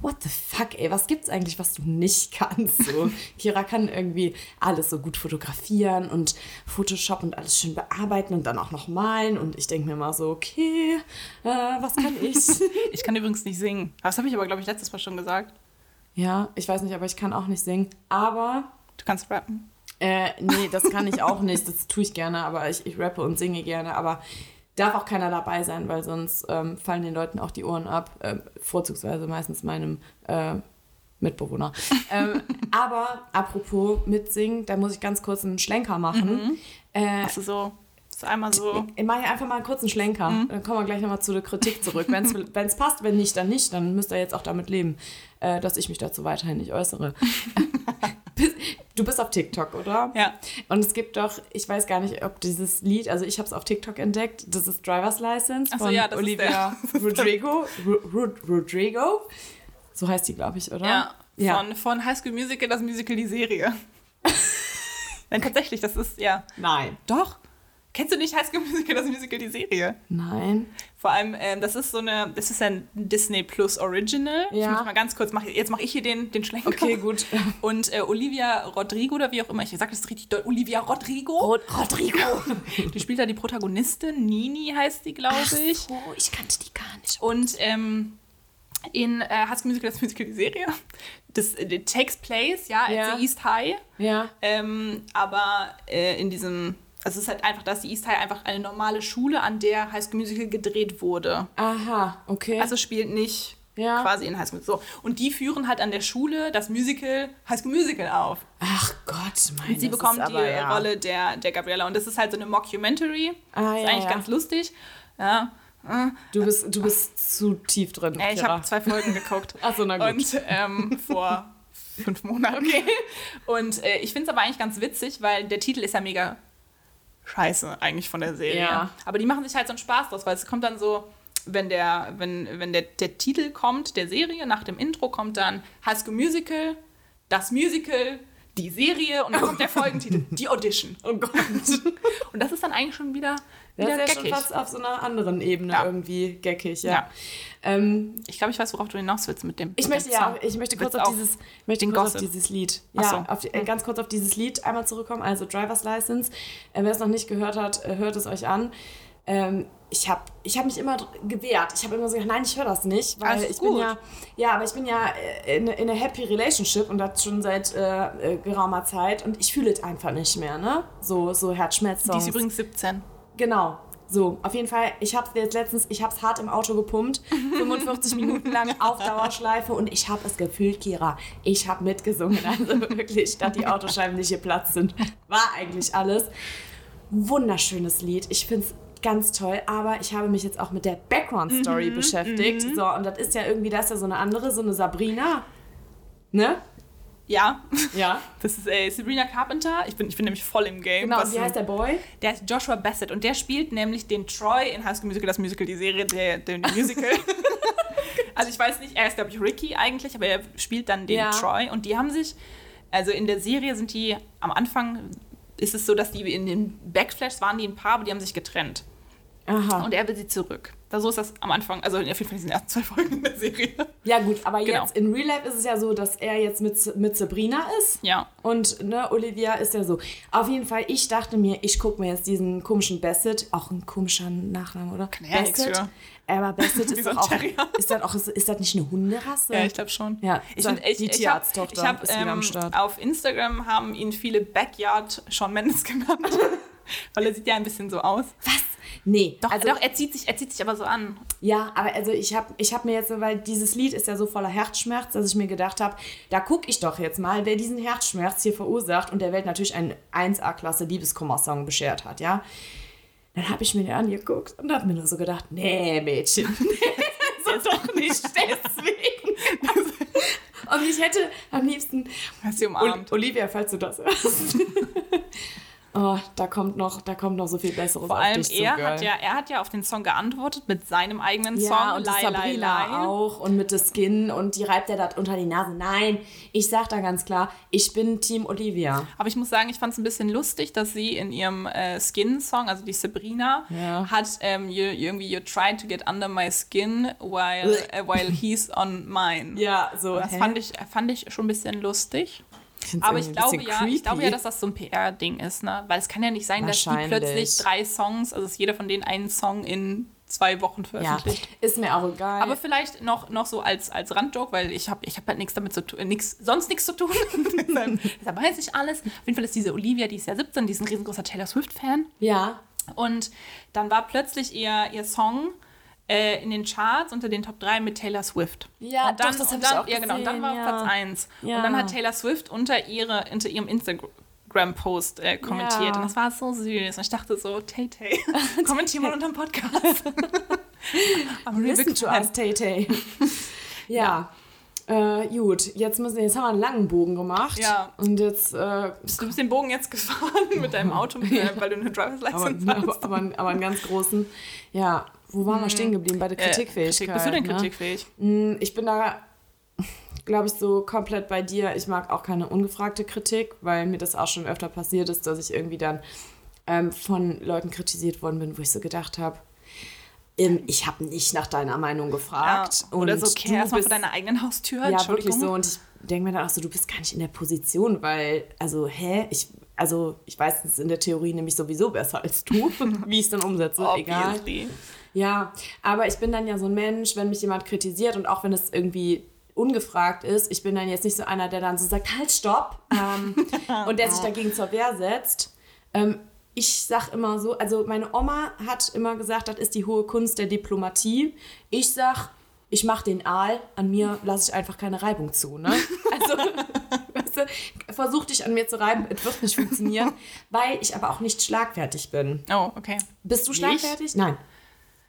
what the fuck, ey, was gibt's eigentlich, was du nicht kannst? So, Kira kann irgendwie alles so gut fotografieren und Photoshop und alles schön bearbeiten und dann auch noch malen und ich denke mir mal so, okay, äh, was kann ich? Ich kann übrigens nicht singen. Das habe ich aber, glaube ich, letztes Mal schon gesagt. ja, ich weiß nicht, aber ich kann auch nicht singen, aber Du kannst rappen. Äh, nee, das kann ich auch nicht. Das tue ich gerne, aber ich, ich rappe und singe gerne. Aber darf auch keiner dabei sein, weil sonst ähm, fallen den Leuten auch die Ohren ab. Ähm, vorzugsweise meistens meinem äh, Mitbewohner. ähm, aber apropos mitsingen, da muss ich ganz kurz einen Schlenker machen. Äh, Hast du so, so einmal so. ich mache einfach mal einen kurzen Schlenker. Dann kommen wir gleich nochmal zu der Kritik zurück. Wenn es passt, wenn nicht, dann nicht. Dann müsst ihr jetzt auch damit leben, äh, dass ich mich dazu weiterhin nicht äußere. du bist auf TikTok, oder? Ja. Und es gibt doch, ich weiß gar nicht, ob dieses Lied, also ich habe es auf TikTok entdeckt, das ist Driver's License so, von ja, das ist Olivia Rodrigo. Ro- Ro- Rodrigo. So heißt die, glaube ich, oder? Ja. Ja. Von, von High School Musical, das Musical, die Serie. Nein, tatsächlich, das ist, ja. Nein. Doch. Kennst du nicht High School Musical, das Musical, die Serie? Nein. Vor allem, ähm, das ist so eine, das ist ein Disney Plus Original. Ich Ja. muss mal ganz kurz, mach, jetzt mache ich hier den, den Schlenker. Okay, gut. Und äh, Olivia Rodrigo oder wie auch immer, ich sage das richtig deutsch, Olivia Rodrigo. Rodrigo. Die spielt da die Protagonistin, Nini heißt die, glaube ich. Oh, ich kannte die gar nicht. Und ähm, in äh, High School Musical, das Musical, die Serie, das äh, it takes place, ja, Ja. at the East High. Ja. Ähm, aber äh, in diesem, also es ist halt einfach, dass die East High einfach eine normale Schule, an der High School Musical gedreht wurde. Aha, okay. Also spielt nicht Ja. quasi in High School. So. Und die führen halt an der Schule das Musical High School Musical auf. Ach Gott, mein Und sie das bekommt ist die aber, ja. Rolle der, der Gabriella. Und das ist halt so eine Mockumentary. Ah, ist ja, eigentlich ja. ganz lustig. Ja. Du bist, du bist zu tief drin. Äh, ich habe zwei Folgen geguckt. Ach so, na gut. Und ähm, vor fünf Monaten. Und äh, ich finde es aber eigentlich ganz witzig, weil der Titel ist ja mega scheiße eigentlich von der Serie. Ja. Aber die machen sich halt so einen Spaß draus, weil es kommt dann so, wenn der, wenn, wenn der, der Titel kommt der Serie, nach dem Intro kommt dann High School Musical, das Musical, die Serie und dann kommt der Folgentitel, die Audition. Oh Gott. Und das ist dann eigentlich schon wieder, Das wieder ist ja schon geckig. fast auf so einer anderen Ebene Ja. irgendwie geckig, ja. Ja. Ähm, Ich glaube, ich weiß, worauf du hinaus willst mit dem. ich möchte ja, Song. ich möchte kurz auf dieses, möchte den kurz auf dieses Lied, ja, so. auf die, äh, ganz kurz auf dieses Lied einmal zurückkommen. Also Driver's License. Äh, wer es noch nicht gehört hat, äh, hört es euch an. Ähm, ich habe ich hab mich immer gewehrt. Ich habe immer so gesagt, nein, ich höre das nicht, weil Alles ich bin gut. ja, ja, aber ich bin ja äh, in, in einer happy relationship und das schon seit äh, äh, geraumer Zeit und ich fühle es einfach nicht mehr, ne? So so Herzschmerz. Die ist übrigens 17. Genau. So, auf jeden Fall, ich habe jetzt letztens, ich habe es hart im Auto gepumpt, 45 Minuten lang auf Dauerschleife und ich habe es gefühlt, Kira. Ich habe mitgesungen, also wirklich, dass die Autoscheiben nicht geplatzt sind. War eigentlich alles. Wunderschönes Lied. Ich finde es ganz toll, aber ich habe mich jetzt auch mit der Background-Story beschäftigt. So, und das ist ja irgendwie, das ist ja so eine andere, so eine Sabrina. Ne? Ja, Ja. das ist äh, Sabrina Carpenter. Ich bin, ich bin nämlich voll im Game. Genau, und wie heißt der Boy? Der ist Joshua Bassett und der spielt nämlich den Troy in High School Musical, das Musical, die Serie, der, der Musical. also ich weiß nicht, er ist glaube ich Ricky eigentlich, aber er spielt dann den Ja. Troy und die haben sich, also in der Serie sind die, am Anfang ist es so, dass die in den Backflash waren die ein Paar, aber die haben sich getrennt. Aha. Und er will sie zurück. Da so ist das am Anfang, also auf jeden Fall in diesen ersten zwei Folgen in der Serie. Ja gut, aber Genau. jetzt in Real Life ist es ja so, dass er jetzt mit, mit Sabrina ist. Ja. Und ne, Olivia ist ja so. Auf jeden Fall, ich dachte mir, ich gucke mir jetzt diesen komischen Bassett, auch ein komischer Nachname, oder? Kann er nichts Bassett. für. Aber Bassett ist so auch, ist das auch, ist das nicht eine Hunderasse? Ja, ich glaube schon. Ja, ich so, find, ich, die Tierarzttochter ich hab, ist wieder am ähm, Start. Auf Instagram haben ihn viele Backyard Shawn Mendes genannt. Weil er sieht ja ein bisschen so aus. Was? Nee, Doch, also, doch er, zieht sich, er zieht sich aber so an. Ja, aber also ich habe ich hab mir jetzt, so, weil dieses Lied ist ja so voller Herzschmerz, dass ich mir gedacht habe, da gucke ich doch jetzt mal, wer diesen Herzschmerz hier verursacht und der Welt natürlich einen 1A-Klasse Liebeskummer-Song beschert hat, ja. Dann habe ich mir den angeguckt und habe mir nur so gedacht, nee, Mädchen, das ist doch nicht deswegen. und ich hätte am liebsten, Hast du Ol umarmt. Olivia, falls du das hörst. Oh, da kommt noch, da kommt noch so viel Besseres Vor auf allem dich zu, er Girl. hat, ja, er hat ja auf den Song geantwortet mit seinem eigenen Ja, Song. und Lai, Lai, Sabrina Lai. auch und mit der Skin und die reibt er da unter die Nase. Nein, ich sag da ganz klar, ich bin Team Olivia. Aber ich muss sagen, ich fand es ein bisschen lustig, dass sie in ihrem äh, Skin-Song, also die Sabrina, Ja. hat ähm, you, irgendwie You're trying to get under my skin while, äh, while he's on mine. Ja, so. Das fand ich, fand ich schon ein bisschen lustig. Find's Aber ich glaube ja, ich glaube ja, dass das so ein PR-Ding ist, ne? Weil es kann ja nicht sein, dass die plötzlich drei Songs, also dass jeder von denen einen Song in zwei Wochen Ja, veröffentlicht. ist mir auch egal. Aber vielleicht noch, noch so als, als Randjoke, weil ich habe ich hab halt nichts damit zu tun, nix, sonst nichts zu tun. deshalb weiß ich alles. Auf jeden Fall ist diese Olivia, die ist ja 17, die ist ein riesengroßer Taylor Swift-Fan. ja, Und dann war plötzlich ihr, ihr Song äh, in den Charts unter den Top 3 mit Taylor Swift. Ja, und dann, doch, das und ich dann, auch Ja, genau, und dann war ja. Platz 1. Ja. Und dann hat Taylor Swift unter, ihre, unter ihrem Instagram-Post äh, kommentiert. Ja. Und das war so süß. Und ich dachte so, Tay Tay, kommentier mal unter dem Podcast. I'm a really listen to us, Tay Tay. ja. Äh, gut, jetzt müssen jetzt haben wir einen langen Bogen gemacht. Ja. Und jetzt, äh, Du bist den Bogen jetzt gefahren mit deinem Auto, äh, weil du eine Driver's aber, License hast. aber, aber, aber einen ganz großen, ja, wo waren wir stehen geblieben? Bei der Äh, Kritikfähigkeit. Kritik. Bist du denn ne? kritikfähig? Mm, Ich bin da, glaube ich, so komplett bei dir. Ich mag auch keine ungefragte Kritik, weil mir das auch schon öfter passiert ist, dass ich irgendwie dann ähm, von Leuten kritisiert worden bin, wo ich so gedacht habe, ähm, ich habe nicht nach deiner Meinung gefragt. Ja, oder und so, okay, du erstmal vor deiner eigenen Haustür. ja, wirklich so. Und ich denke mir dann auch so, du bist gar nicht in der Position, weil, also, hä? Ich, also, ich weiß es in der Theorie nämlich sowieso besser als du, wie ich es dann umsetze. Egal. Ja, aber ich bin dann ja so ein Mensch, wenn mich jemand kritisiert und auch wenn es irgendwie ungefragt ist, ich bin dann jetzt nicht so einer, der dann so sagt, halt, stopp, ähm, und der sich dagegen zur Wehr setzt. Ähm, ich sag immer so, also meine Oma hat immer gesagt, das ist die hohe Kunst der Diplomatie. Ich sag, ich mach den Aal, an mir lasse ich einfach keine Reibung zu, ne? Also, du, versuch dich an mir zu reiben, es wird nicht funktionieren, weil ich aber auch nicht schlagfertig bin. Oh, okay. Bist du Nicht? schlagfertig? Nein.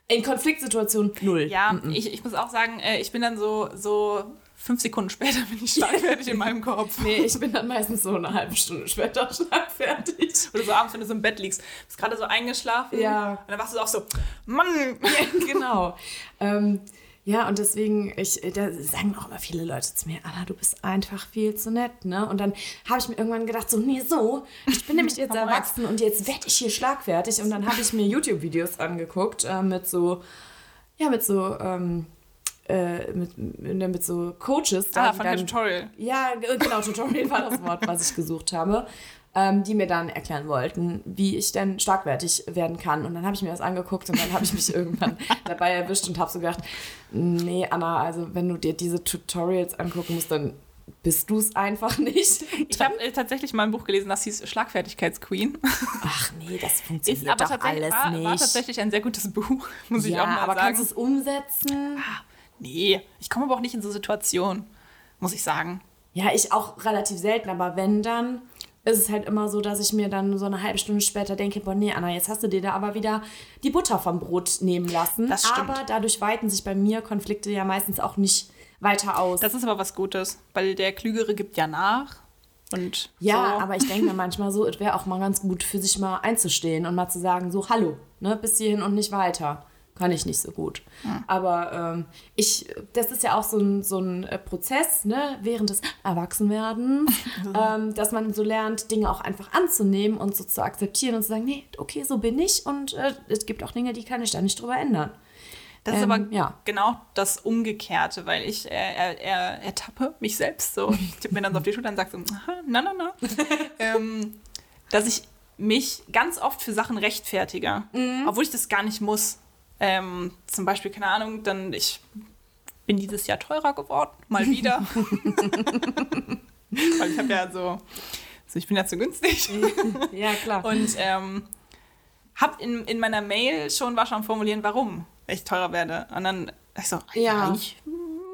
In Konfliktsituationen null. Ja, Ich, ich muss auch sagen, äh, ich bin dann so, so fünf Sekunden später bin ich schlagfertig in meinem Kopf. Nee, ich bin dann meistens so eine halbe Stunde später schlagfertig. Oder so abends, wenn du so im Bett liegst, bist gerade so eingeschlafen. Ja. Und dann wachst du auch so, Mann! genau. Ähm, ja, und deswegen, ich, da sagen auch immer viele Leute zu mir, Anna, du bist einfach viel zu nett, ne? Und dann habe ich mir irgendwann gedacht, so, nee, so, ich bin nämlich jetzt erwachsen und jetzt werde ich hier schlagfertig. Und dann habe ich mir YouTube-Videos angeguckt äh, mit so, ja, mit so, ähm, äh, mit, mit, mit so Coaches. da, Ah, von dann- der Tutorial. Ja, genau, Tutorial war das Wort, was ich gesucht habe. Ähm, die mir dann erklären wollten, wie ich denn schlagfertig werden kann. Und dann habe ich mir das angeguckt und dann habe ich mich irgendwann dabei erwischt und habe so gedacht, nee, Anna, also wenn du dir diese Tutorials angucken musst, dann bist du es einfach nicht. Ich habe äh, tatsächlich mal ein Buch gelesen, das hieß Schlagfertigkeitsqueen. Ach nee, das Ist funktioniert aber doch alles war, nicht. war tatsächlich ein sehr gutes Buch, muss ich ja, auch mal aber sagen. kannst du es umsetzen? nee, ich komme aber auch nicht in so Situationen, muss ich sagen. Ja, ich auch relativ selten, aber wenn dann, ist es halt immer so, dass ich mir dann so eine halbe Stunde später denke, boah, nee, Anna, jetzt hast du dir da aber wieder die Butter vom Brot nehmen lassen. Das stimmt. Aber dadurch weiten sich bei mir Konflikte ja meistens auch nicht weiter aus. Das ist aber was Gutes, weil der Klügere gibt ja nach. Und ja, so. aber ich denke mir manchmal so, es wäre auch mal ganz gut für sich mal einzustehen und mal zu sagen, so, hallo, ne, bis hierhin und nicht weiter. Kann ich nicht so gut. Aber ähm, ich, das ist ja auch so ein, so ein äh, Prozess, ne, während des Erwachsenwerdens, ähm, dass man so lernt, Dinge auch einfach anzunehmen und so zu akzeptieren und zu sagen, nee, okay, so bin ich und äh, es gibt auch Dinge, die kann ich da nicht drüber ändern. Das ist Ähm, aber ja. genau das Umgekehrte, weil ich äh, er, er, ertappe mich selbst so. Ich tippe mir dann so auf die Schulter und sage so, na, na, na. ähm, dass ich mich ganz oft für Sachen rechtfertige, Mhm. obwohl ich das gar nicht muss. Ähm, zum Beispiel, keine Ahnung, dann ich bin dieses Jahr teurer geworden, mal wieder. weil ich habe ja so, also ich bin ja zu günstig. Ja, klar. Und ähm, hab in, in meiner Mail schon war schon formulieren, warum ich teurer werde. Und dann ich so, Ja. eigentlich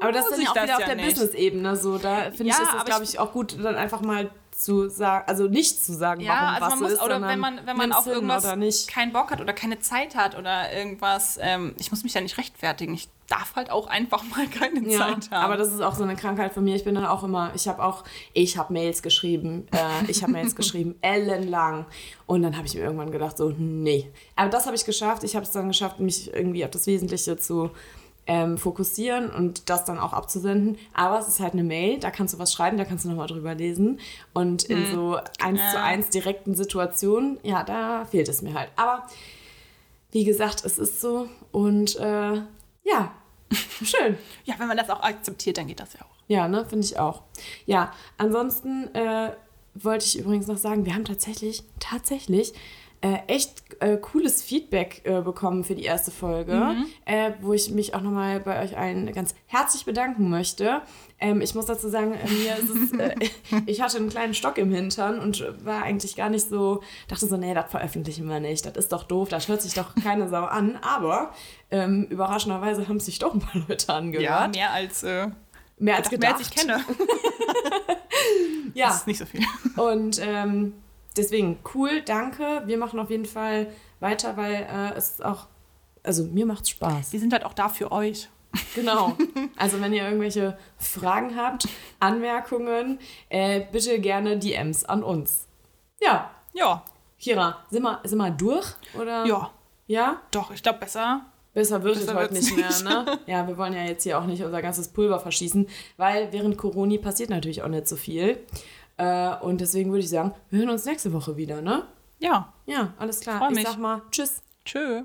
Aber das ist dann ja auch das wieder auf ja der. Business-Ebene so. Da finde Ja, ich, ist es, aber glaube ich, auch gut, dann einfach mal zu sagen, also nicht zu sagen, Ja, warum also was man muss, ist, oder wenn man, wenn man auf irgendwas oder nicht. keinen Bock hat oder keine Zeit hat oder irgendwas, ähm, ich muss mich ja nicht rechtfertigen. Ich darf halt auch einfach mal keine Ja, Zeit haben. aber das ist auch so eine Krankheit von mir. Ich bin dann auch immer, ich habe auch, ich habe Mails geschrieben, äh, ich habe Mails geschrieben, ellenlang. Und dann habe ich mir irgendwann gedacht, so, nee. Aber das habe ich geschafft. Ich habe es dann geschafft, mich irgendwie auf das Wesentliche zu ähm, fokussieren und das dann auch abzusenden. Aber es ist halt eine Mail, da kannst du was schreiben, da kannst du nochmal drüber lesen. Und in so eins zu eins direkten Situationen, ja, da fehlt es mir halt. Aber wie gesagt, es ist so. Und äh, ja, schön. ja, wenn man das auch akzeptiert, dann geht das ja auch. Ja, ne, finde ich auch. Ja, ansonsten äh, wollte ich übrigens noch sagen, wir haben tatsächlich, tatsächlich äh, echt äh, cooles Feedback äh, bekommen für die erste Folge, äh, wo ich mich auch nochmal bei euch allen ganz herzlich bedanken möchte. Ähm, ich muss dazu sagen, äh, mir es, äh, ich hatte einen kleinen Stock im Hintern und war eigentlich gar nicht so, dachte so, nee, das veröffentlichen wir nicht, das ist doch doof, da hört sich doch keine Sau an. Aber ähm, überraschenderweise haben sich doch ein paar Leute angehört. Ja, mehr als, mehr als mehr gedacht. als ich kenne. Ja. Das ist nicht so viel. Und ähm, deswegen cool, danke. Wir machen auf jeden Fall weiter, weil äh, es ist auch, also mir macht's Spaß. Die sind halt auch da für euch. Genau. Also wenn ihr irgendwelche Fragen habt, Anmerkungen, äh, bitte gerne DMs an uns. Ja, Ja, Kira, sind wir, sind wir durch? Oder? ja, Ja? doch, ich glaube besser. Besser wird es heute nicht mehr, ne? Ja, wir wollen ja jetzt hier auch nicht unser ganzes Pulver verschießen, weil während Corona passiert natürlich auch nicht so viel. Äh, und deswegen würde ich sagen, wir hören uns nächste Woche wieder, ne? Ja, Ja, alles klar. Freu ich mich. sag mal Tschüss. tschö.